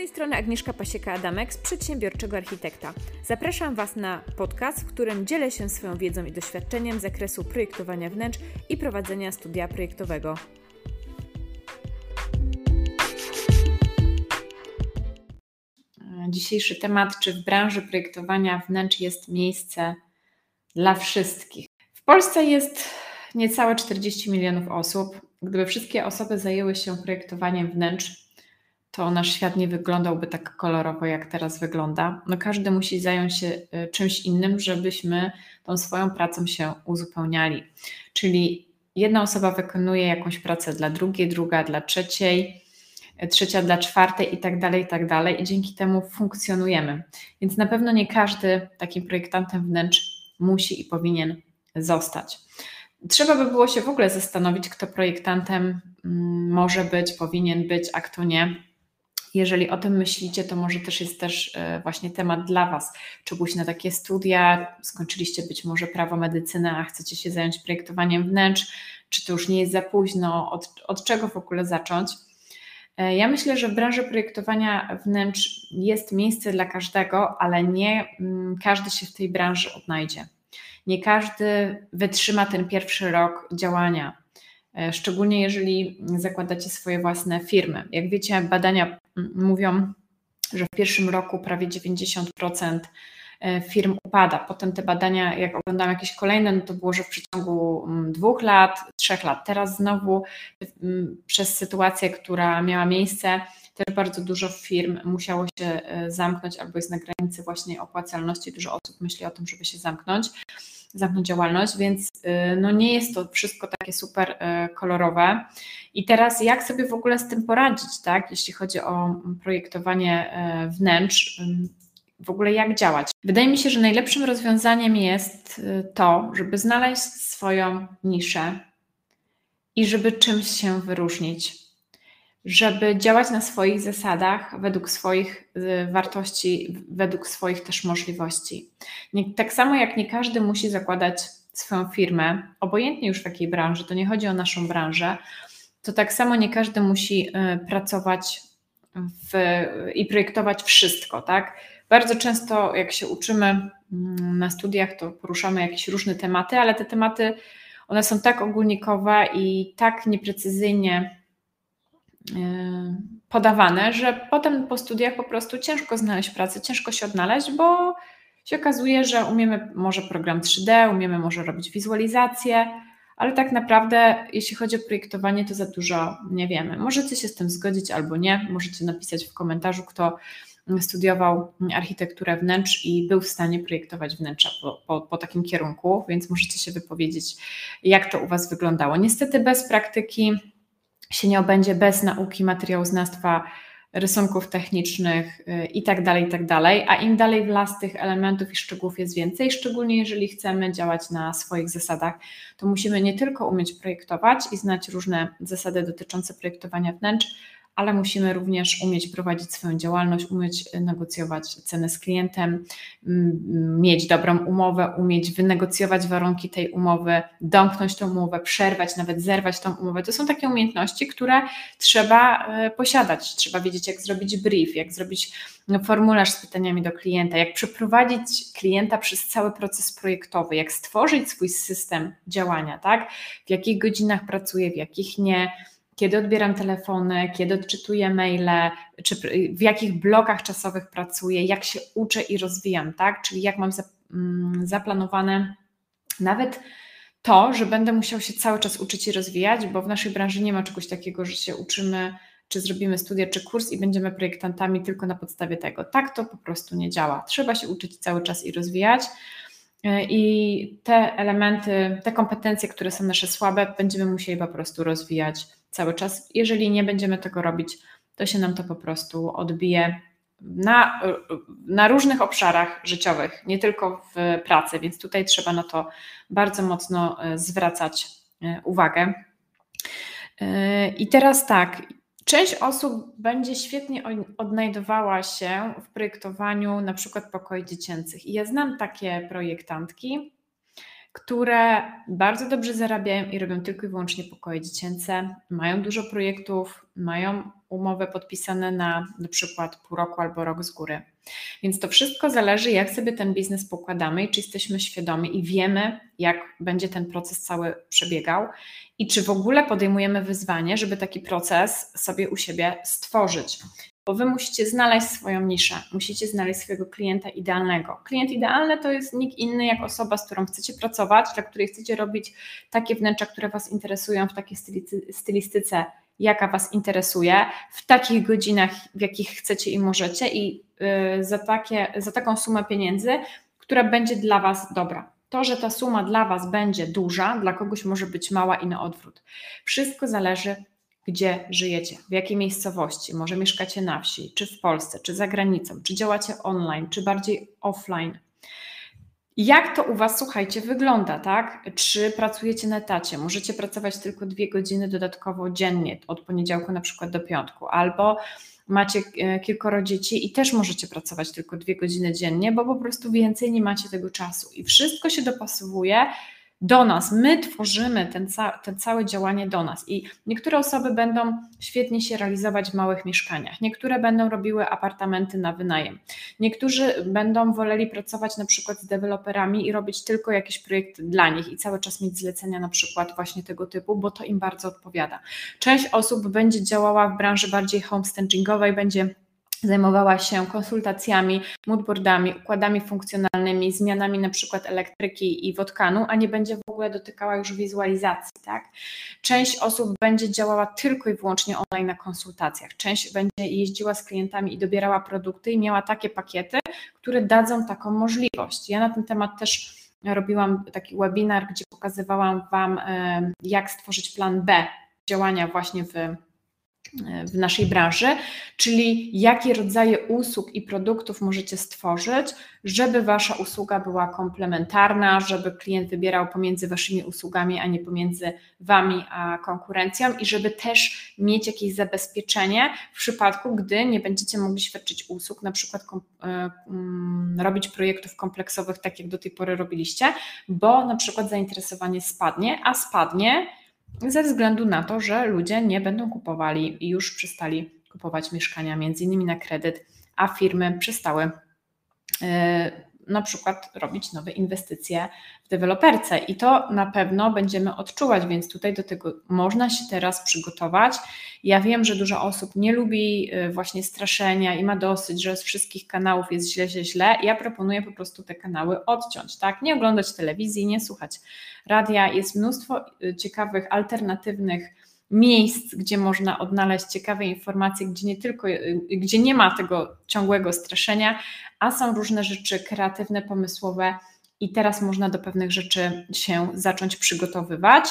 tej strony Agnieszka Pasieka-Adamek z Przedsiębiorczego Architekta. Zapraszam Was na podcast, w którym dzielę się swoją wiedzą i doświadczeniem z zakresu projektowania wnętrz i prowadzenia studia projektowego. Dzisiejszy temat, czy w branży projektowania wnętrz jest miejsce dla wszystkich. W Polsce jest niecałe 40 milionów osób. Gdyby wszystkie osoby zajęły się projektowaniem wnętrz, to nasz świat nie wyglądałby tak kolorowo, jak teraz wygląda. No każdy musi zająć się y, czymś innym, żebyśmy tą swoją pracą się uzupełniali. Czyli jedna osoba wykonuje jakąś pracę dla drugiej, druga dla trzeciej, y, trzecia dla czwartej i tak dalej, i tak dalej. I dzięki temu funkcjonujemy. Więc na pewno nie każdy takim projektantem wnętrz musi i powinien zostać. Trzeba by było się w ogóle zastanowić, kto projektantem mm, może być, powinien być, a kto nie jeżeli o tym myślicie, to może też jest też e, właśnie temat dla Was. Czy pójść na takie studia, skończyliście być może prawo medycyny, a chcecie się zająć projektowaniem wnętrz, czy to już nie jest za późno, od, od czego w ogóle zacząć? E, ja myślę, że w branży projektowania wnętrz jest miejsce dla każdego, ale nie mm, każdy się w tej branży odnajdzie. Nie każdy wytrzyma ten pierwszy rok działania. E, szczególnie jeżeli zakładacie swoje własne firmy. Jak wiecie, badania mówią, że w pierwszym roku prawie 90% e, firm upada. Potem te badania, jak oglądam jakieś kolejne, no to było, że w przeciągu dwóch lat, trzech lat. Teraz znowu przez sytuację, która miała miejsce, też bardzo dużo firm musiało się e, zamknąć albo jest na granicy właśnie opłacalności. Dużo osób myśli o tym, żeby się zamknąć zamknąć działalność, więc y, no nie jest to wszystko takie super y, kolorowe. I teraz jak sobie w ogóle z tym poradzić, tak, jeśli chodzi o projektowanie y, wnętrz, w ogóle jak działać? Wydaje mi się, że najlepszym rozwiązaniem jest to, żeby znaleźć swoją niszę i żeby czymś się wyróżnić żeby działać na swoich zasadach, według swoich y, wartości, według swoich też możliwości. Nie, tak samo jak nie każdy musi zakładać swoją firmę, obojętnie już w jakiej branży, to nie chodzi o naszą branżę, to tak samo nie każdy musi y, pracować w, i projektować wszystko, tak? Bardzo często, jak się uczymy mm, na studiach, to poruszamy jakieś różne tematy, ale te tematy, one są tak ogólnikowe i tak nieprecyzyjnie podawane, że potem po studiach po prostu ciężko znaleźć pracę, ciężko się odnaleźć, bo się okazuje, że umiemy może program 3D, umiemy może robić wizualizację, ale tak naprawdę, jeśli chodzi o projektowanie, to za dużo nie wiemy. Możecie się z tym zgodzić albo nie, możecie napisać w komentarzu, kto studiował architekturę wnętrz i był w stanie projektować wnętrza po, po, po, takim kierunku, więc możecie się wypowiedzieć, jak to u Was wyglądało. Niestety bez praktyki się nie obędzie bez nauki materiałoznawstwa, rysunków technicznych y, i tak tak a im dalej w las tych elementów i szczegółów jest więcej, szczególnie jeżeli chcemy działać na swoich zasadach, to musimy nie tylko umieć projektować i znać różne zasady dotyczące projektowania wnętrz, ale musimy również umieć prowadzić swoją działalność, umieć negocjować cenę z klientem, mieć dobrą umowę, umieć wynegocjować warunki tej umowy, domknąć tą umowę, przerwać, nawet zerwać tą umowę. To są takie umiejętności, które trzeba e, posiadać. Trzeba wiedzieć, jak zrobić brief, jak zrobić no, formularz z pytaniami do klienta, jak przeprowadzić klienta przez cały proces projektowy, jak stworzyć swój system działania, tak? W jakich godzinach pracuje, w jakich nie kiedy odbieram telefony, kiedy odczytuję maile, czy w jakich blokach czasowych pracuję, jak się uczę i rozwijam, tak? Czyli jak mam mm, zaplanowane nawet to, że będę musiał się cały czas uczyć i rozwijać, bo w naszej branży nie ma czegoś takiego, że się uczymy, czy zrobimy studia, czy kurs i będziemy projektantami tylko na podstawie tego. Tak to po prostu nie działa. Trzeba się uczyć cały czas i rozwijać. E, I te elementy, te kompetencje, które są nasze słabe, będziemy musieli po prostu rozwijać cały czas. Jeżeli nie będziemy tego robić, to się nam to po prostu odbije na, na różnych obszarach życiowych, nie tylko w pracy, więc tutaj trzeba na to bardzo mocno e, zwracać e, uwagę. I teraz tak, Część osób będzie świetnie odnajdowała się w projektowaniu na przykład pokoi dziecięcych. I ja znam takie projektantki, które bardzo dobrze zarabiają i robią tylko i wyłącznie pokoje dziecięce, mają dużo projektów, mają umowy podpisane na na przykład pół roku albo rok z góry. Więc to wszystko zależy, jak sobie ten biznes pokładamy i czy jesteśmy świadomi i wiemy, jak będzie ten proces cały przebiegał i czy w ogóle podejmujemy wyzwanie, żeby taki proces sobie u siebie stworzyć bo wy musicie znaleźć swoją niszę, musicie znaleźć swojego klienta idealnego. Klient idealny to jest nikt inny jak osoba, z którą chcecie pracować, dla której chcecie robić takie wnętrza, które was interesują w takiej stylistyce, jaka was interesuje, w takich godzinach, w jakich chcecie i możecie i yy, za, takie, za taką sumę pieniędzy, która będzie dla was dobra. To, że ta suma dla Was będzie duża, dla kogoś może być mała i na odwrót. Wszystko zależy gdzie żyjecie, w jakiej miejscowości, może mieszkacie na wsi, czy w Polsce, czy za granicą, czy działacie online, czy bardziej offline. Jak to u Was, słuchajcie, wygląda, tak? Czy pracujecie na etacie? Możecie pracować tylko dwie godziny dodatkowo dziennie, od poniedziałku na przykład do piątku, albo macie e, kilkoro dzieci i też możecie pracować tylko dwie godziny dziennie, bo po prostu więcej nie macie tego czasu. I wszystko się dopasowuje do nas. My tworzymy ten, ca całe działanie do nas. I niektóre osoby będą świetnie się realizować w małych mieszkaniach, niektóre będą robiły apartamenty na wynajem, niektórzy będą woleli pracować na przykład z deweloperami i robić tylko jakiś projekt dla nich i cały czas mieć zlecenia na przykład właśnie tego typu, bo to im bardzo odpowiada. Część osób będzie działała w branży bardziej homestagingowej, będzie zajmowała się konsultacjami, moodboardami, układami funkcjonalnymi, zmianami na przykład elektryki i wodkanu, a nie będzie w ogóle dotykała już wizualizacji. Tak? Część osób będzie działała tylko i wyłącznie online na konsultacjach, część będzie jeździła z klientami i dobierała produkty i miała takie pakiety, które dadzą taką możliwość. Ja na ten temat też robiłam taki webinar, gdzie pokazywałam Wam, jak stworzyć plan B działania właśnie w w naszej branży, czyli jakie rodzaje usług i produktów możecie stworzyć, żeby wasza usługa była komplementarna, żeby klient wybierał pomiędzy waszymi usługami, a nie pomiędzy wami a konkurencją i żeby też mieć jakieś zabezpieczenie w przypadku, gdy nie będziecie mogli świadczyć usług, na przykład e, mm, robić projektów kompleksowych, tak jak do tej pory robiliście, bo na przykład zainteresowanie spadnie, a spadnie ze względu na to, że ludzie nie będą kupowali i już przestali kupować mieszkania, między innymi na kredyt, a firmy przestały e, na przykład robić nowe inwestycje w deweloperce i to na pewno będziemy odczuwać, więc tutaj do tego można się teraz przygotować. Ja wiem, że dużo osób nie lubi y, właśnie straszenia i ma dosyć, że z wszystkich kanałów jest źle, źle, źle. Ja proponuję po prostu te kanały odciąć, tak? Nie oglądać telewizji, nie słuchać radia. Jest mnóstwo y, ciekawych, alternatywnych miejsc, gdzie można odnaleźć ciekawe informacje, gdzie nie tylko, y, gdzie nie ma tego ciągłego straszenia, a są różne rzeczy kreatywne, pomysłowe i teraz można do pewnych rzeczy się zacząć przygotowywać,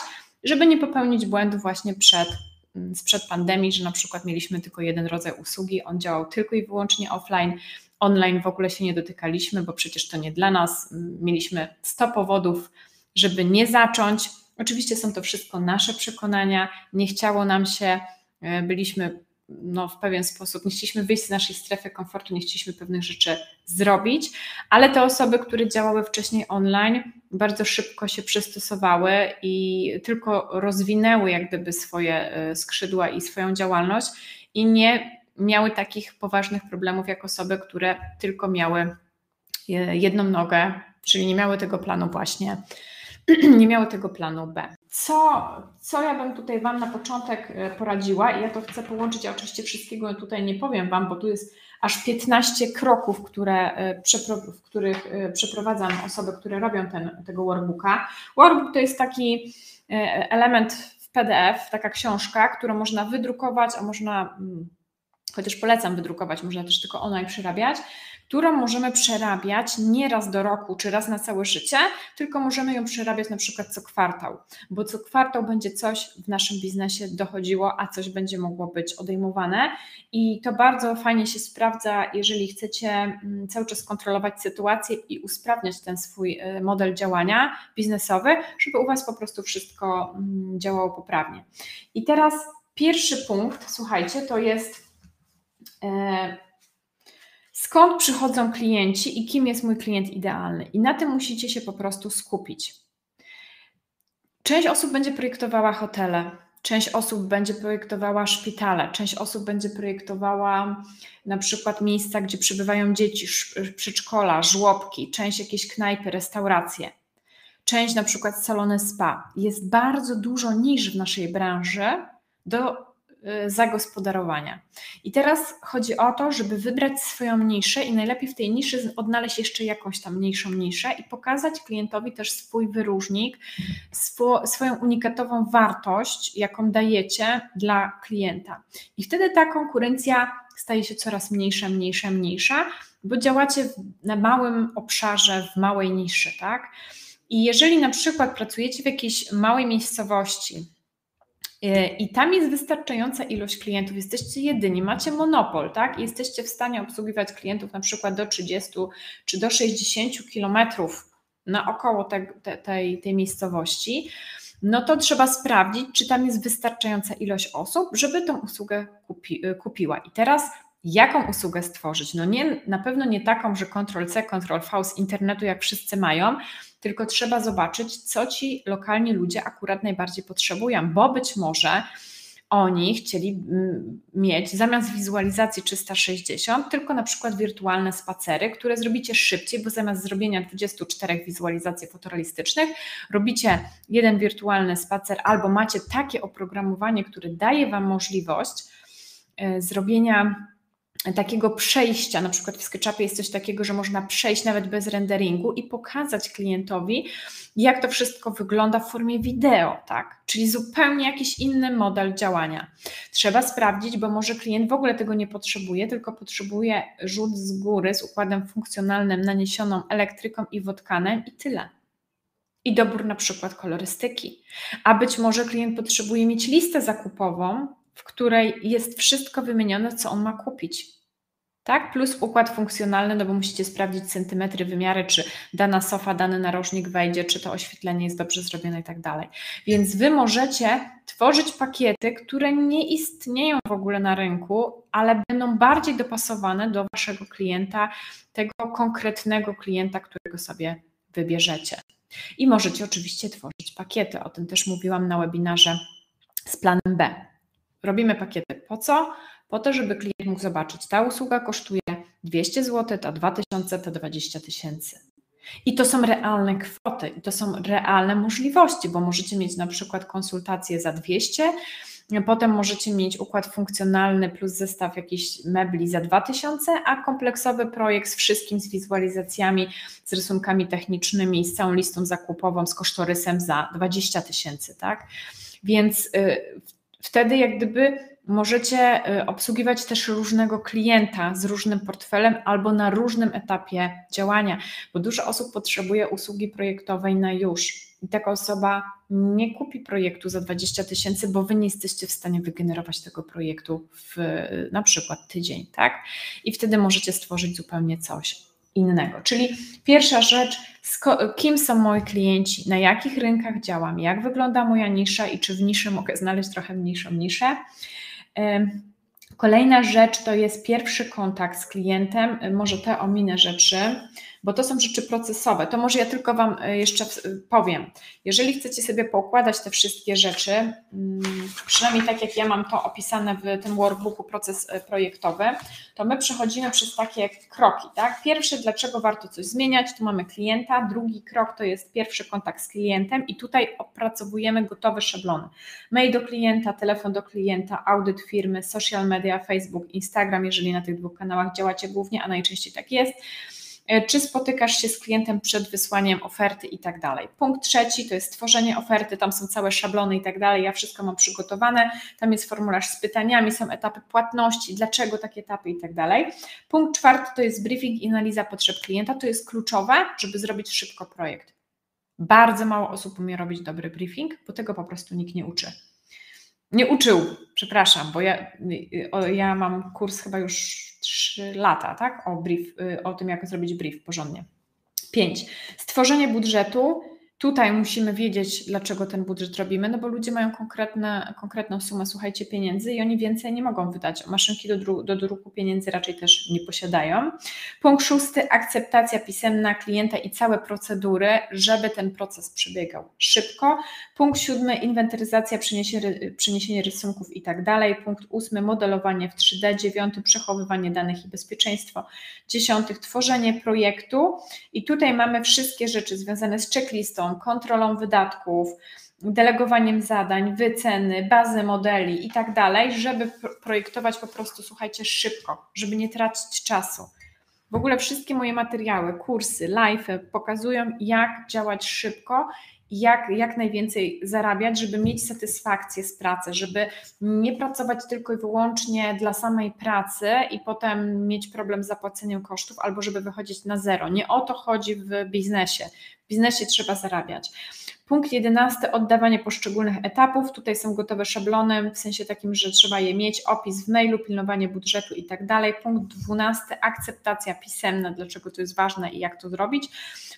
żeby nie popełnić błędu właśnie przed mm, sprzed pandemii, że na przykład mieliśmy tylko jeden rodzaj usługi, on działał tylko i wyłącznie offline, online w ogóle się nie dotykaliśmy, bo przecież to nie dla nas. Mieliśmy 100 powodów, żeby nie zacząć. Oczywiście są to wszystko nasze przekonania, nie chciało nam się, e, byliśmy no, w pewien sposób, nie chcieliśmy wyjść z naszej strefy komfortu, nie chcieliśmy pewnych rzeczy zrobić, ale te osoby, które działały wcześniej online, bardzo szybko się przystosowały i tylko rozwinęły jak gdyby swoje e, skrzydła i swoją działalność i nie miały takich poważnych problemów jak osoby, które tylko miały e, jedną nogę, czyli nie miały tego planu właśnie nie miały tego planu B. Co, co ja bym tutaj Wam na początek e, poradziła, i ja to chcę połączyć, ja oczywiście wszystkiego tutaj nie powiem Wam, bo tu jest aż 15 kroków, które, e, w których e, przeprowadzam osoby, które robią ten, tego workbooka. Workbook to jest taki element w PDF, taka książka, którą można wydrukować, a można, mm, chociaż polecam wydrukować, można też tylko online przerabiać, którą możemy przerabiać nie raz do roku czy raz na całe życie, tylko możemy ją przerabiać na przykład co kwartał, bo co kwartał będzie coś w naszym biznesie dochodziło, a coś będzie mogło być odejmowane i to bardzo fajnie się sprawdza, jeżeli chcecie mm, cały czas kontrolować sytuację i usprawniać ten swój y, model działania biznesowy, żeby u Was po prostu wszystko mm, działało poprawnie. I teraz pierwszy punkt, słuchajcie, to jest e, skąd przychodzą klienci i kim jest mój klient idealny. I na tym musicie się po prostu skupić. Część osób będzie projektowała hotele, część osób będzie projektowała szpitale, część osób będzie projektowała na przykład miejsca, gdzie przybywają dzieci, przedszkola, żłobki, część jakieś knajpy, restauracje, część na przykład salony spa. Jest bardzo dużo niż w naszej branży do zagospodarowania. I teraz chodzi o to, żeby wybrać swoją niszę i najlepiej w tej niszy odnaleźć jeszcze jakąś tam mniejszą niszę i pokazać klientowi też swój wyróżnik, swo, swoją unikatową wartość, jaką dajecie dla klienta. I wtedy ta konkurencja staje się coraz mniejsza, mniejsza, mniejsza, bo działacie na małym obszarze, w małej niszy, tak? I jeżeli na przykład pracujecie w jakiejś małej miejscowości, I tam jest wystarczająca ilość klientów, jesteście jedyni, macie monopol, tak? jesteście w stanie obsługiwać klientów na przykład do 30 czy do 60 kilometrów naokoło te, te, tej, tej miejscowości, no to trzeba sprawdzić, czy tam jest wystarczająca ilość osób, żeby tą usługę kupi, e, kupiła. I teraz jaką usługę stworzyć? No nie, na pewno nie taką, że Ctrl-C, Ctrl-V z internetu, jak wszyscy mają, tylko trzeba zobaczyć, co ci lokalni ludzie akurat najbardziej potrzebują, bo być może oni chcieli mm, mieć zamiast wizualizacji 360 tylko na przykład wirtualne spacery, które zrobicie szybciej, bo zamiast zrobienia 24 wizualizacji fotorealistycznych robicie jeden wirtualny spacer albo macie takie oprogramowanie, które daje Wam możliwość e, zrobienia takiego przejścia, na przykład w SketchUpie jest coś takiego, że można przejść nawet bez renderingu i pokazać klientowi, jak to wszystko wygląda w formie wideo, tak? Czyli zupełnie jakiś inny model działania. Trzeba sprawdzić, bo może klient w ogóle tego nie potrzebuje, tylko potrzebuje rzut z góry z układem funkcjonalnym naniesioną elektryką i wodkanem i tyle. I dobór na przykład kolorystyki. A być może klient potrzebuje mieć listę zakupową, w której jest wszystko wymienione, co on ma kupić. Tak? Plus układ funkcjonalny, no bo musicie sprawdzić centymetry, wymiary, czy dana sofa, dany narożnik wejdzie, czy to oświetlenie jest dobrze zrobione i tak dalej. Więc Wy możecie tworzyć pakiety, które nie istnieją w ogóle na rynku, ale będą bardziej dopasowane do Waszego klienta, tego konkretnego klienta, którego sobie wybierzecie. I możecie oczywiście tworzyć pakiety. O tym też mówiłam na webinarze z planem B. Robimy pakiety. Po co? Po to, żeby klient mógł zobaczyć, ta usługa kosztuje 200 zł, ta 2000, ta 20 tysięcy. I to są realne kwoty, i to są realne możliwości, bo możecie mieć na przykład konsultację za 200, potem możecie mieć układ funkcjonalny plus zestaw jakichś mebli za 2000, a kompleksowy projekt z wszystkim, z wizualizacjami, z rysunkami technicznymi, z całą listą zakupową, z kosztorysem za 20 tysięcy, tak? Więc y, wtedy jak gdyby możecie y, obsługiwać też różnego klienta z różnym portfelem albo na różnym etapie działania, bo dużo osób potrzebuje usługi projektowej na już. I taka osoba nie kupi projektu za 20 tysięcy, bo wy nie jesteście w stanie wygenerować tego projektu w na przykład tydzień, tak? I wtedy możecie stworzyć zupełnie coś innego. Czyli pierwsza rzecz, kim są moi klienci, na jakich rynkach działam, jak wygląda moja nisza i czy w niszy mogę znaleźć trochę mniejszą niszę. Kolejna rzecz to jest pierwszy kontakt z klientem. Może te ominę rzeczy bo to są rzeczy procesowe. To może ja tylko Wam e, jeszcze powiem. Jeżeli chcecie sobie poukładać te wszystkie rzeczy, mm, przynajmniej tak jak ja mam to opisane w tym workbooku proces e, projektowy, to my przechodzimy przez takie kroki. Tak? Pierwszy, dlaczego warto coś zmieniać, tu mamy klienta. Drugi krok to jest pierwszy kontakt z klientem i tutaj opracowujemy gotowe szablony. Mail do klienta, telefon do klienta, audyt firmy, social media, Facebook, Instagram, jeżeli na tych dwóch kanałach działacie głównie, a najczęściej tak jest E, czy spotykasz się z klientem przed wysłaniem oferty i tak dalej. Punkt trzeci to jest tworzenie oferty, tam są całe szablony i tak dalej, ja wszystko mam przygotowane, tam jest formularz z pytaniami, są etapy płatności, dlaczego takie etapy i tak dalej. Punkt czwarty to jest briefing i analiza potrzeb klienta, to jest kluczowe, żeby zrobić szybko projekt. Bardzo mało osób umie robić dobry briefing, bo tego po prostu nikt nie uczy nie uczył, przepraszam, bo ja, ja mam kurs chyba już 3 lata, tak? O brief, y, o tym, jak zrobić brief porządnie. 5. Stworzenie budżetu Tutaj musimy wiedzieć, dlaczego ten budżet robimy, no bo ludzie mają konkretne, konkretną sumę, słuchajcie, pieniędzy i oni więcej nie mogą wydać. Maszynki do, dru do druku pieniędzy raczej też nie posiadają. Punkt szósty, akceptacja pisemna klienta i całe procedury, żeby ten proces przebiegał szybko. Punkt siódmy, inwentaryzacja, przeniesienie rysunków i tak dalej. Punkt ósmy, modelowanie w 3D. Dziewiąty, przechowywanie danych i bezpieczeństwo. Dziesiąty, tworzenie projektu i tutaj mamy wszystkie rzeczy związane z checklistą, kontrolą wydatków, delegowaniem zadań, wyceny, bazy modeli i tak dalej, żeby projektować po prostu, słuchajcie, szybko, żeby nie tracić czasu. W ogóle wszystkie moje materiały, kursy, live pokazują, jak działać szybko jak, jak najwięcej zarabiać, żeby mieć satysfakcję z pracy, żeby nie pracować tylko i wyłącznie dla samej pracy i potem mieć problem z zapłaceniem kosztów, albo żeby wychodzić na zero. Nie o to chodzi w biznesie. Biznesie trzeba zarabiać. Punkt jedenasty, oddawanie poszczególnych etapów. Tutaj są gotowe szablony, w sensie takim, że trzeba je mieć, opis w mailu, pilnowanie budżetu i tak dalej. Punkt dwunasty, akceptacja pisemna, dlaczego to jest ważne i jak to zrobić.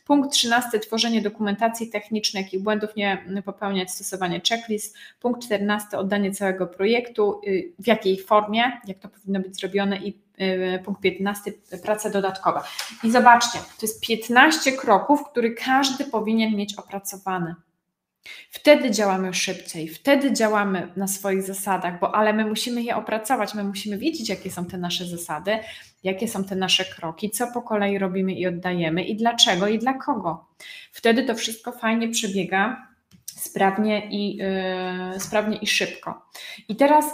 Punkt trzynasty, tworzenie dokumentacji technicznej, jakich błędów nie popełniać, stosowanie checklist. Punkt czternasty, oddanie całego projektu, y, w jakiej formie, jak to powinno być zrobione i y, punkt 15, praca dodatkowa. I zobaczcie, to jest 15 kroków, które każdy powinien mieć opracowane. Wtedy działamy szybciej, wtedy działamy na swoich zasadach, bo ale my musimy je opracować, my musimy wiedzieć, jakie są te nasze zasady, jakie są te nasze kroki, co po kolei robimy i oddajemy i dlaczego i dla kogo. Wtedy to wszystko fajnie przebiega sprawnie i, yy, sprawnie i szybko. I teraz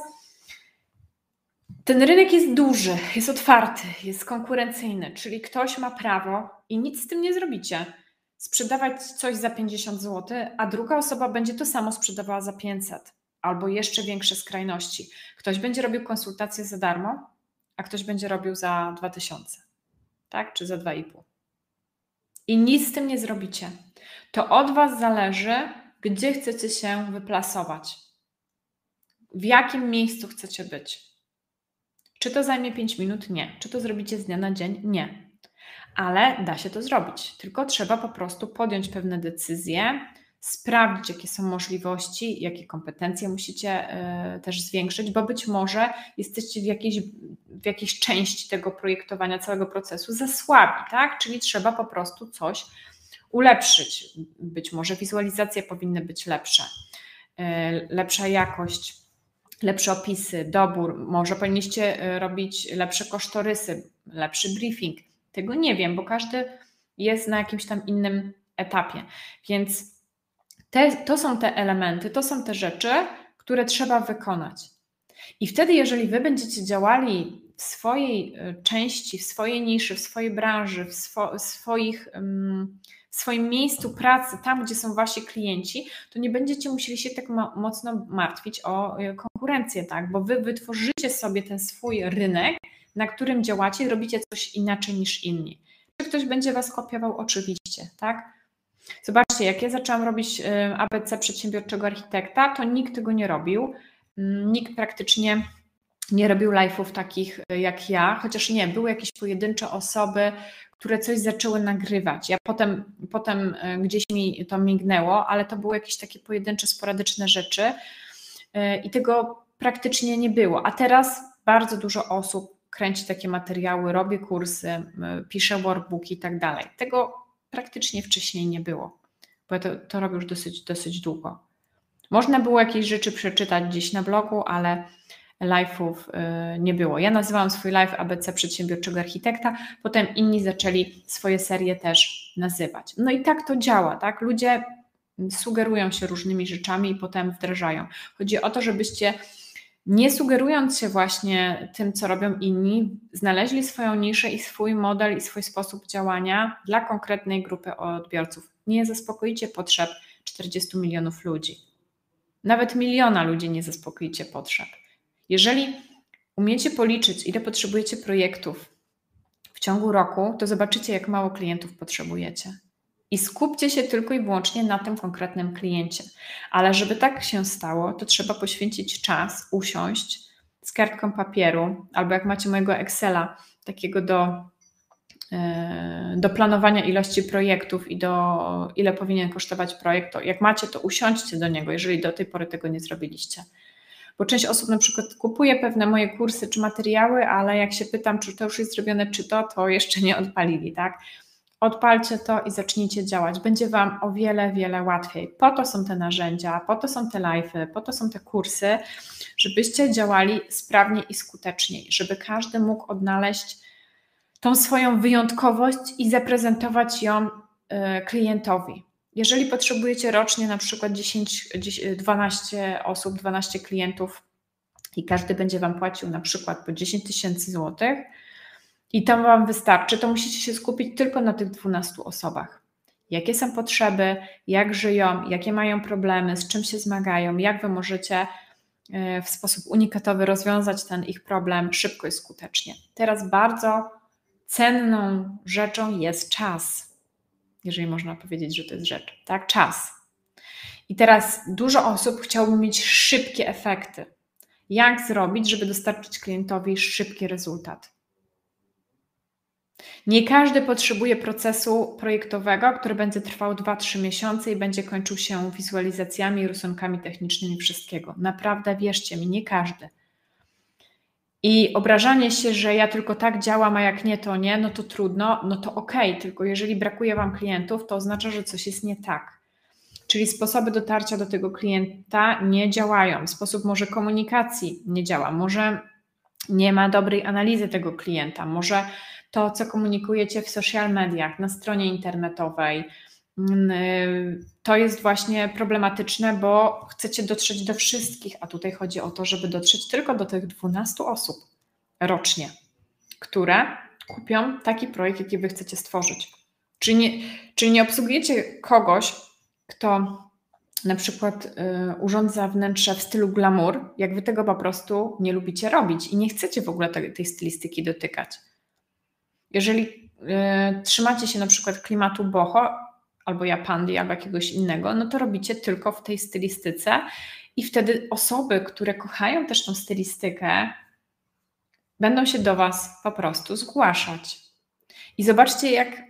ten rynek jest duży, jest otwarty, jest konkurencyjny, czyli ktoś ma prawo i nic z tym nie zrobicie sprzedawać coś za 50 zł, a druga osoba będzie to samo sprzedawała za 500 albo jeszcze większe skrajności. Ktoś będzie robił konsultacje za darmo, a ktoś będzie robił za 2000, tak? Czy za 2,5. I nic z tym nie zrobicie. To od Was zależy, gdzie chcecie się wyplasować. W jakim miejscu chcecie być. Czy to zajmie 5 minut? Nie. Czy to zrobicie z dnia na dzień? Nie ale da się to zrobić. Tylko trzeba po prostu podjąć pewne decyzje, sprawdzić, jakie są możliwości, jakie kompetencje musicie y, też zwiększyć, bo być może jesteście w jakiejś, w jakiejś części tego projektowania, całego procesu za słabi, tak? Czyli trzeba po prostu coś ulepszyć. Być może wizualizacje powinny być lepsze, y, lepsza jakość, lepsze opisy, dobór, może powinniście y, robić lepsze kosztorysy, lepszy briefing tego nie wiem, bo każdy jest na jakimś tam innym etapie. Więc te, to są te elementy, to są te rzeczy, które trzeba wykonać. I wtedy, jeżeli wy będziecie działali w swojej e, części, w swojej niszy, w swojej branży, w, swo, swoich, w swoim miejscu pracy, tam gdzie są wasi klienci, to nie będziecie musieli się tak mocno martwić o e, konkurencję, tak? bo wy wytworzycie sobie ten swój rynek na którym działacie robicie coś inaczej niż inni. Czy ktoś będzie Was kopiował? Oczywiście, tak? Zobaczcie, jak ja zaczęłam robić y, ABC przedsiębiorczego architekta, to nikt tego nie robił. Mm, nikt praktycznie nie robił live'ów takich y, jak ja, chociaż nie, były jakieś pojedyncze osoby, które coś zaczęły nagrywać. Ja potem, potem y, gdzieś mi to mignęło, ale to były jakieś takie pojedyncze, sporadyczne rzeczy i tego praktycznie nie było. A teraz bardzo dużo osób kręci takie materiały, robię kursy, piszę workbooki i tak dalej. Tego praktycznie wcześniej nie było, bo ja to, to robię już dosyć, dosyć długo. Można było jakieś rzeczy przeczytać gdzieś na blogu, ale live'ów y, nie było. Ja nazywałam swój live ABC Przedsiębiorczego Architekta, potem inni zaczęli swoje serie też nazywać. No i tak to działa, tak? Ludzie sugerują się różnymi rzeczami i potem wdrażają. Chodzi o to, żebyście nie sugerując się właśnie tym, co robią inni, znaleźli swoją niszę i swój model i swój sposób działania dla konkretnej grupy odbiorców. Nie zaspokoicie potrzeb 40 milionów ludzi. Nawet miliona ludzi nie zaspokoicie potrzeb. Jeżeli umiecie policzyć, ile potrzebujecie projektów w ciągu roku, to zobaczycie, jak mało klientów potrzebujecie i skupcie się tylko i wyłącznie na tym konkretnym kliencie. Ale żeby tak się stało, to trzeba poświęcić czas, usiąść z kartką papieru, albo jak macie mojego Excela, takiego do e, do planowania ilości projektów i do ile powinien kosztować projekt, to jak macie, to usiądźcie do niego, jeżeli do tej pory tego nie zrobiliście. Bo część osób na przykład kupuje pewne moje kursy czy materiały, ale jak się pytam, czy to już jest zrobione, czy to, to jeszcze nie odpalili, tak? Odpalcie to i zacznijcie działać. Będzie Wam o wiele, wiele łatwiej. Po to są te narzędzia, po to są te live'y, po to są te kursy, żebyście działali sprawnie i skuteczniej, żeby każdy mógł odnaleźć tą swoją wyjątkowość i zaprezentować ją y, klientowi. Jeżeli potrzebujecie rocznie na przykład 10, 12 osób, 12 klientów i każdy będzie Wam płacił na przykład po 10 tysięcy złotych i tam Wam wystarczy, to musicie się skupić tylko na tych 12 osobach. Jakie są potrzeby, jak żyją, jakie mają problemy, z czym się zmagają, jak Wy możecie e, w sposób unikatowy rozwiązać ten ich problem szybko i skutecznie. Teraz bardzo cenną rzeczą jest czas jeżeli można powiedzieć, że to jest rzecz, tak? Czas. I teraz dużo osób chciałoby mieć szybkie efekty. Jak zrobić, żeby dostarczyć klientowi szybki rezultat? Nie każdy potrzebuje procesu projektowego, który będzie trwał 2-3 miesiące i będzie kończył się wizualizacjami, rysunkami technicznymi wszystkiego. Naprawdę wierzcie mi, nie każdy. I obrażanie się, że ja tylko tak działam, a jak nie, to nie, no to trudno, no to okej, okay, tylko jeżeli brakuje Wam klientów, to oznacza, że coś jest nie tak. Czyli sposoby dotarcia do tego klienta nie działają, sposób może komunikacji nie działa, może nie ma dobrej analizy tego klienta, może to, co komunikujecie w social mediach, na stronie internetowej, mm, y, to jest właśnie problematyczne, bo chcecie dotrzeć do wszystkich, a tutaj chodzi o to, żeby dotrzeć tylko do tych 12 osób rocznie, które kupią taki projekt, jaki wy chcecie stworzyć. Czyli nie, czyli nie obsługujecie kogoś, kto na przykład y, urządza wnętrze w stylu glamour, jak wy tego po prostu nie lubicie robić i nie chcecie w ogóle tej, tej stylistyki dotykać. Jeżeli y, trzymacie się na przykład klimatu boho, albo Japandi, albo jakiegoś innego, no to robicie tylko w tej stylistyce i wtedy osoby, które kochają też tą stylistykę, będą się do Was po prostu zgłaszać. I zobaczcie, jak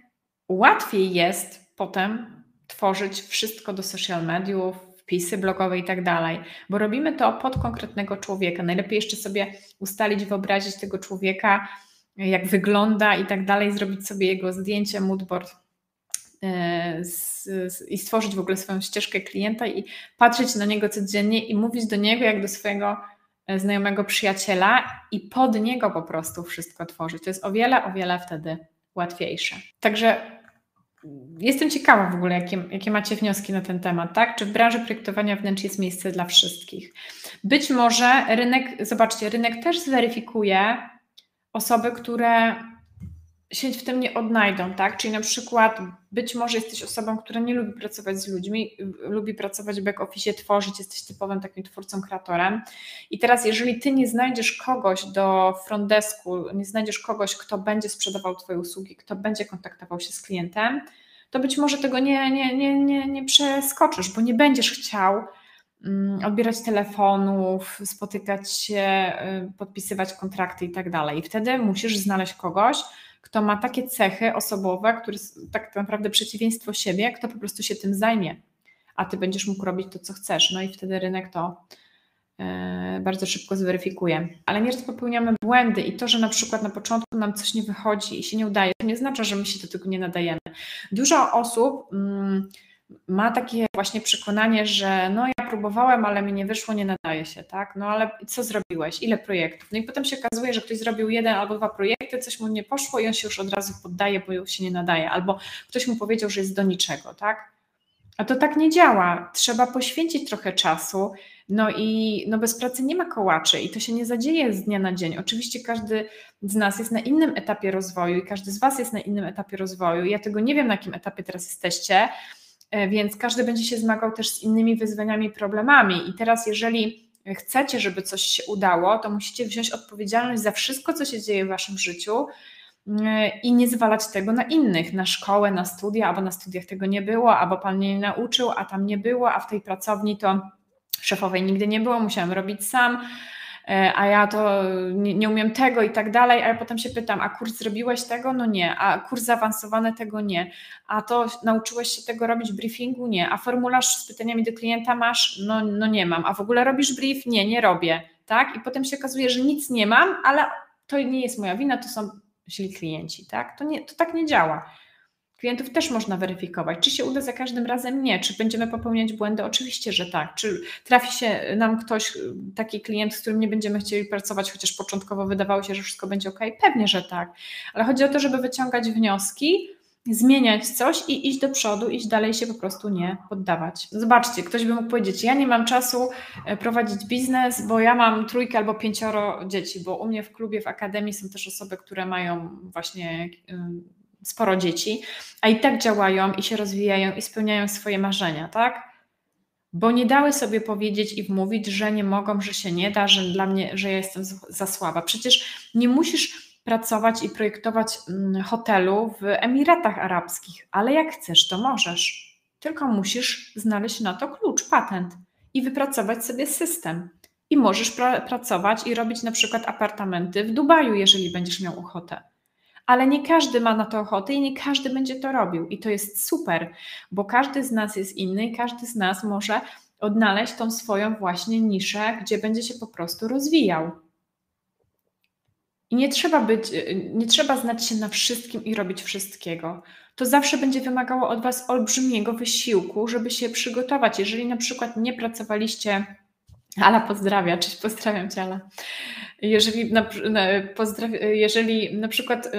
łatwiej jest potem tworzyć wszystko do social mediów, wpisy blogowe i tak dalej, bo robimy to pod konkretnego człowieka. Najlepiej jeszcze sobie ustalić, wyobrazić tego człowieka, jak wygląda i tak dalej, zrobić sobie jego zdjęcie, moodboard E, i stworzyć w ogóle swoją ścieżkę klienta i patrzeć na niego codziennie i mówić do niego jak do swojego e, znajomego przyjaciela i pod niego po prostu wszystko tworzyć. To jest o wiele, o wiele wtedy łatwiejsze. Także jestem ciekawa w ogóle, jakie, jakie macie wnioski na ten temat, tak? Czy w branży projektowania wnętrz jest miejsce dla wszystkich? Być może rynek, zobaczcie, rynek też zweryfikuje osoby, które się w tym nie odnajdą, tak? Czyli na przykład być może jesteś osobą, która nie lubi pracować z ludźmi, lubi pracować w back office, tworzyć, jesteś typowym takim twórcą, kreatorem. I teraz, jeżeli ty nie znajdziesz kogoś do front desku, nie znajdziesz kogoś, kto będzie sprzedawał twoje usługi, kto będzie kontaktował się z klientem, to być może tego nie, nie, nie, nie, nie przeskoczysz, bo nie będziesz chciał odbierać telefonów, spotykać się, y, podpisywać kontrakty i tak dalej. I wtedy musisz znaleźć kogoś, kto ma takie cechy osobowe, który tak naprawdę przeciwieństwo siebie, kto po prostu się tym zajmie, a ty będziesz mógł robić to, co chcesz. No i wtedy rynek to e, bardzo szybko zweryfikuje. Ale nieraz popełniamy błędy i to, że na przykład na początku nam coś nie wychodzi i się nie udaje, to nie znaczy, że my się do tego nie nadajemy. Dużo osób mm, ma takie właśnie przekonanie, że no ja próbowałem, ale mi nie wyszło, nie nadaje się, tak? No ale co zrobiłeś? Ile projektów? No i potem się okazuje, że ktoś zrobił jeden albo dwa projekty, coś mu nie poszło i on się już od razu poddaje, bo już się nie nadaje, albo ktoś mu powiedział, że jest do niczego, tak? A to tak nie działa. Trzeba poświęcić trochę czasu. No i no bez pracy nie ma kołaczy i to się nie zadzieje z dnia na dzień. Oczywiście każdy z nas jest na innym etapie rozwoju i każdy z Was jest na innym etapie rozwoju. Ja tego nie wiem, na jakim etapie teraz jesteście, więc każdy będzie się zmagał też z innymi wyzwaniami problemami. I teraz, jeżeli chcecie, żeby coś się udało, to musicie wziąć odpowiedzialność za wszystko, co się dzieje w waszym życiu e, i nie zwalać tego na innych, na szkołę, na studia, albo na studiach tego nie było, albo pan mnie nie nauczył, a tam nie było, a w tej pracowni to szefowej nigdy nie było, musiałam robić sam. E, a ja to nie, nie, umiem tego i tak dalej, ale potem się pytam, a kurs zrobiłeś tego? No nie, a kurs zaawansowany tego nie, a to nauczyłeś się tego robić w briefingu? Nie, a formularz z pytaniami do klienta masz? No, no nie mam, a w ogóle robisz brief? Nie, nie robię, tak? I potem się okazuje, że nic nie mam, ale to nie jest moja wina, to są źli klienci, tak? To, nie, to tak nie działa. Klientów też można weryfikować. Czy się uda za każdym razem? Nie. Czy będziemy popełniać błędy? Oczywiście, że tak. Czy trafi się nam ktoś, taki klient, z którym nie będziemy chcieli pracować, chociaż początkowo wydawało się, że wszystko będzie ok? Pewnie, że tak. Ale chodzi o to, żeby wyciągać wnioski, zmieniać coś i iść do przodu, iść dalej, się po prostu nie poddawać. Zobaczcie, ktoś by mógł powiedzieć: Ja nie mam czasu e, prowadzić biznes, bo ja mam trójkę albo pięcioro dzieci, bo u mnie w klubie, w akademii są też osoby, które mają właśnie sporo dzieci, a i tak działają i się rozwijają i spełniają swoje marzenia, tak? Bo nie dały sobie powiedzieć i wmówić, że nie mogą, że się nie da, że dla mnie, że ja jestem za słaba. Przecież nie musisz pracować i projektować mm, hotelu w Emiratach Arabskich, ale jak chcesz, to możesz. Tylko musisz znaleźć na to klucz, patent i wypracować sobie system. I możesz pra pracować i robić na przykład apartamenty w Dubaju, jeżeli będziesz miał ochotę ale nie każdy ma na to ochotę i nie każdy będzie to robił. I to jest super, bo każdy z nas jest inny i każdy z nas może odnaleźć tą swoją właśnie niszę, gdzie będzie się po prostu rozwijał. I nie trzeba być, nie trzeba znać się na wszystkim i robić wszystkiego. To zawsze będzie wymagało od Was olbrzymiego wysiłku, żeby się przygotować. Jeżeli na przykład nie pracowaliście, Ala pozdrawia, cześć, pozdrawiam Cię Ala. Jeżeli na, jeżeli na przykład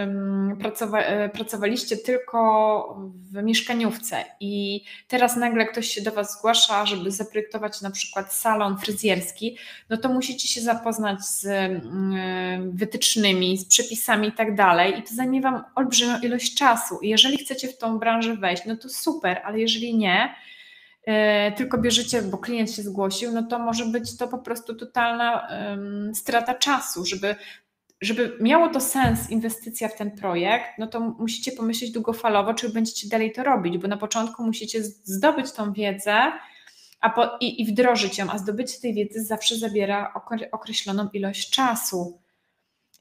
pracowa, e, pracowaliście tylko w mieszkaniówce i teraz nagle ktoś się do Was zgłasza, żeby zaprojektować na przykład salon fryzjerski, no to musicie się zapoznać z wytycznymi, z przepisami i tak dalej i to zajmie Wam olbrzymią ilość czasu. I jeżeli chcecie w tą branżę wejść, no to super, ale jeżeli nie, tylko bierzecie, bo klient się zgłosił, no to może być to po prostu totalna strata czasu, żeby żeby miało to sens, inwestycja w ten projekt, no to musicie pomyśleć długofalowo, czy będziecie dalej to robić, bo na początku musicie zdobyć tą wiedzę a po, i, i wdrożyć ją, a zdobycie tej wiedzy zawsze zabiera określoną ilość czasu.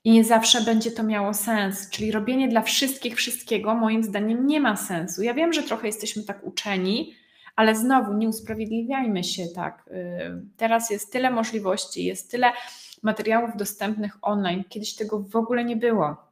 I nie zawsze będzie to miało sens. Czyli robienie dla wszystkich wszystkiego, moim zdaniem, nie ma sensu. Ja wiem, że trochę jesteśmy tak uczeni, ale znowu nie usprawiedliwiajmy się tak. Y, teraz jest tyle możliwości, jest tyle materiałów dostępnych online. Kiedyś tego w ogóle nie było.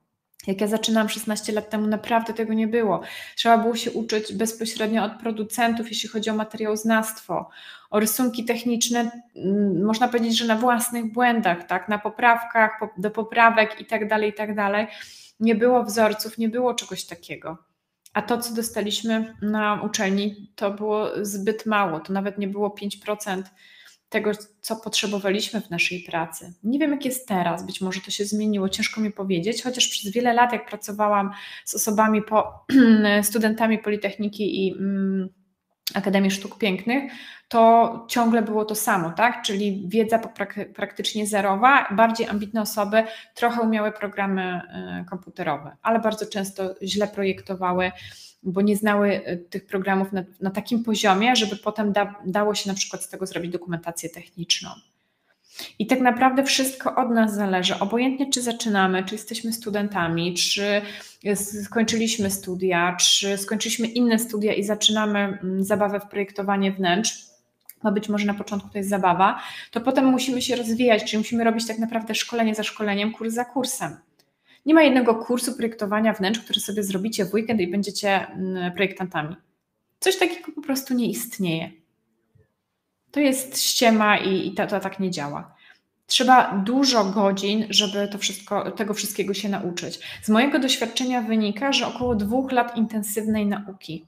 Jak ja zaczynałam 16 lat temu, naprawdę tego nie było. Trzeba było się uczyć bezpośrednio od producentów, jeśli chodzi o materiałoznawstwo, o rysunki techniczne, mm, można powiedzieć, że na własnych błędach, tak, na poprawkach, do poprawek i tak dalej, i tak dalej. Nie było wzorców, nie było czegoś takiego. A to, co dostaliśmy na uczelni, to było zbyt mało. To nawet nie było 5% tego, co potrzebowaliśmy w naszej pracy. Nie wiem, jak jest teraz, być może to się zmieniło, ciężko mi powiedzieć, chociaż przez wiele lat, jak pracowałam z osobami, po, studentami Politechniki i mm, Akademii Sztuk Pięknych, to ciągle było to samo, tak? Czyli wiedza praktycznie zerowa, bardziej ambitne osoby trochę umiały programy y, komputerowe, ale bardzo często źle projektowały, bo nie znały y, tych programów na, na takim poziomie, żeby potem da, dało się na przykład z tego zrobić dokumentację techniczną. I tak naprawdę wszystko od nas zależy. Obojętnie, czy zaczynamy, czy jesteśmy studentami, czy skończyliśmy studia, czy skończyliśmy inne studia i zaczynamy mm, zabawę w projektowanie wnętrz, bo być może na początku to jest zabawa, to potem musimy się rozwijać, czyli musimy robić tak naprawdę szkolenie za szkoleniem, kurs za kursem. Nie ma jednego kursu projektowania wnętrz, który sobie zrobicie w weekend i będziecie mm, projektantami. Coś takiego po prostu nie istnieje. To jest ściema i, i to, to tak nie działa. Trzeba dużo godzin, żeby to wszystko, tego wszystkiego się nauczyć. Z mojego doświadczenia wynika, że około dwóch lat intensywnej nauki.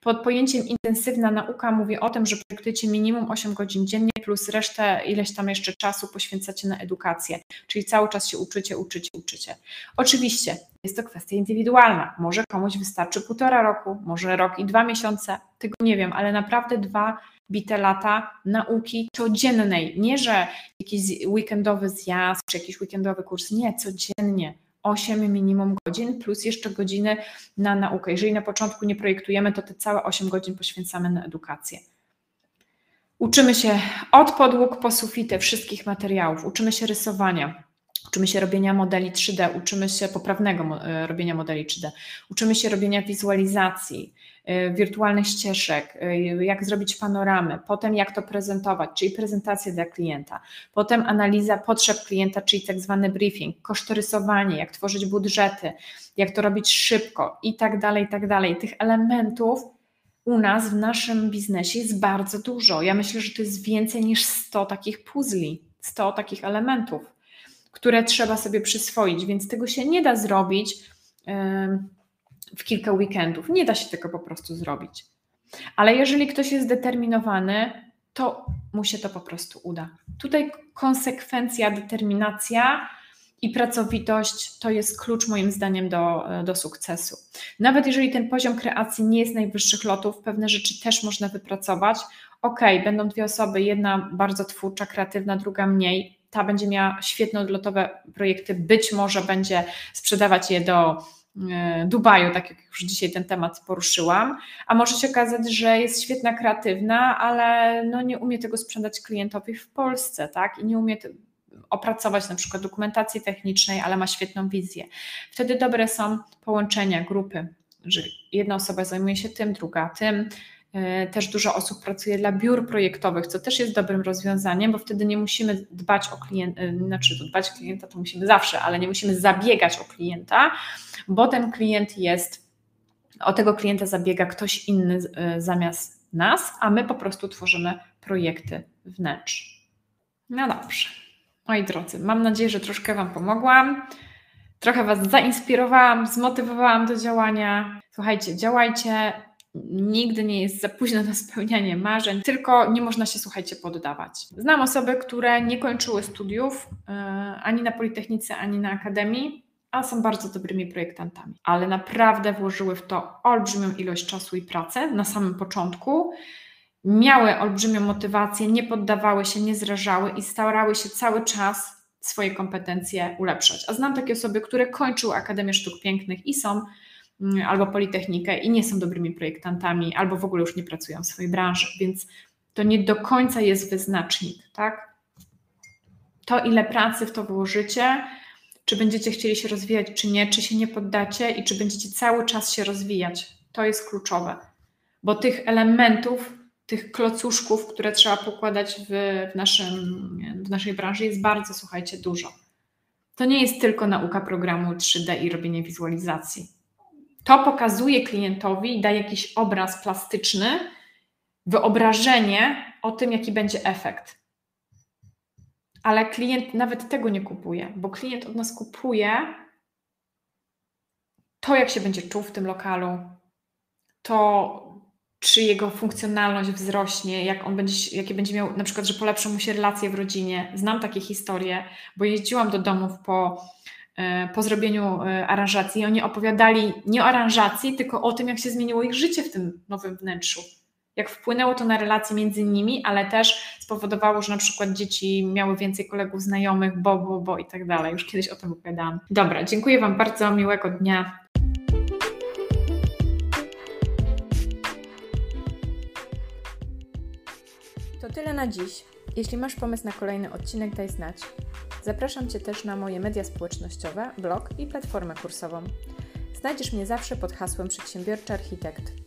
Pod pojęciem intensywna nauka mówię o tym, że projektujecie minimum 8 godzin dziennie, plus resztę ileś tam jeszcze czasu poświęcacie na edukację, czyli cały czas się uczycie, uczycie, uczycie. Oczywiście jest to kwestia indywidualna. Może komuś wystarczy półtora roku, może rok i dwa miesiące, tego nie wiem, ale naprawdę dwa bite lata nauki codziennej. Nie, że jakiś weekendowy zjazd czy jakiś weekendowy kurs, nie, codziennie. 8 minimum godzin, plus jeszcze godziny na naukę. Jeżeli na początku nie projektujemy, to te całe 8 godzin poświęcamy na edukację. Uczymy się od podłóg po sufity wszystkich materiałów, uczymy się rysowania, uczymy się robienia modeli 3D, uczymy się poprawnego e, robienia modeli 3D, uczymy się robienia wizualizacji, e, wirtualnych ścieżek, e, jak zrobić panoramy, potem jak to prezentować, czyli prezentację dla klienta, potem analiza potrzeb klienta, czyli tak zwany briefing, kosztorysowanie, jak tworzyć budżety, jak to robić szybko i tak dalej, i tak dalej. Tych elementów u nas w naszym biznesie jest bardzo dużo. Ja myślę, że to jest więcej niż 100 takich puzli, 100 takich elementów, które trzeba sobie przyswoić, więc tego się nie da zrobić w kilka weekendów. Nie da się tego po prostu zrobić. Ale jeżeli ktoś jest zdeterminowany, to mu się to po prostu uda. Tutaj konsekwencja, determinacja i pracowitość to jest klucz moim zdaniem do, do sukcesu. Nawet jeżeli ten poziom kreacji nie jest najwyższych lotów, pewne rzeczy też można wypracować. Ok, będą dwie osoby, jedna bardzo twórcza, kreatywna, druga mniej. Ta będzie miała świetne odlotowe projekty, być może będzie sprzedawać je do e, Dubaju, tak jak już dzisiaj ten temat poruszyłam, a może się okazać, że jest świetna, kreatywna, ale no nie umie tego sprzedać klientowi w Polsce, tak? I nie umie opracować na przykład dokumentacji technicznej, ale ma świetną wizję. Wtedy dobre są połączenia, grupy, że jedna osoba zajmuje się tym, druga tym. E, też dużo osób pracuje dla biur projektowych, co też jest dobrym rozwiązaniem, bo wtedy nie musimy dbać o klienta, e, znaczy dbać o klienta to musimy zawsze, ale nie musimy zabiegać o klienta, bo ten klient jest, o tego klienta zabiega ktoś inny e, zamiast nas, a my po prostu tworzymy projekty wnętrz. No dobrze. Moi drodzy, mam nadzieję, że troszkę Wam pomogłam. Trochę Was zainspirowałam, zmotywowałam do działania. Słuchajcie, działajcie. Nigdy nie jest za późno na spełnianie marzeń, tylko nie można się, słuchajcie, poddawać. Znam osoby, które nie kończyły studiów yy, ani na Politechnice, ani na Akademii, a są bardzo dobrymi projektantami, ale naprawdę włożyły w to olbrzymią ilość czasu i pracy na samym początku miały olbrzymią motywację, nie poddawały się, nie zrażały i starały się cały czas swoje kompetencje ulepszać. A znam takie osoby, które kończyły Akademię Sztuk Pięknych i są albo Politechnikę i nie są dobrymi projektantami, albo w ogóle już nie pracują w swojej branży, więc to nie do końca jest wyznacznik, tak? To, ile pracy w to włożycie, czy będziecie chcieli się rozwijać, czy nie, czy się nie poddacie i czy będziecie cały czas się rozwijać, to jest kluczowe, bo tych elementów tych klocuszków, które trzeba pokładać w, w, naszym, w naszej branży jest bardzo, słuchajcie, dużo. To nie jest tylko nauka programu 3D i robienie wizualizacji. To pokazuje klientowi daje jakiś obraz plastyczny, wyobrażenie o tym, jaki będzie efekt. Ale klient nawet tego nie kupuje, bo klient od nas kupuje to, jak się będzie czuł w tym lokalu, to czy jego funkcjonalność wzrośnie, jak on będzie, jakie będzie miał, na przykład, że polepszą mu się relacje w rodzinie. Znam takie historie, bo jeździłam do domów po, po zrobieniu e, aranżacji oni opowiadali nie o aranżacji, tylko o tym, jak się zmieniło ich życie w tym nowym wnętrzu. Jak wpłynęło to na relacje między nimi, ale też spowodowało, że na przykład dzieci miały więcej kolegów, znajomych, bo, bo, bo i tak dalej. Już kiedyś o tym opowiadałam. Dobra, dziękuję Wam bardzo, miłego dnia. To tyle na dziś. Jeśli masz pomysł na kolejny odcinek, daj znać. Zapraszam Cię też na moje media społecznościowe, blog i platformę kursową. Znajdziesz mnie zawsze pod hasłem Przedsiębiorczy Architekt.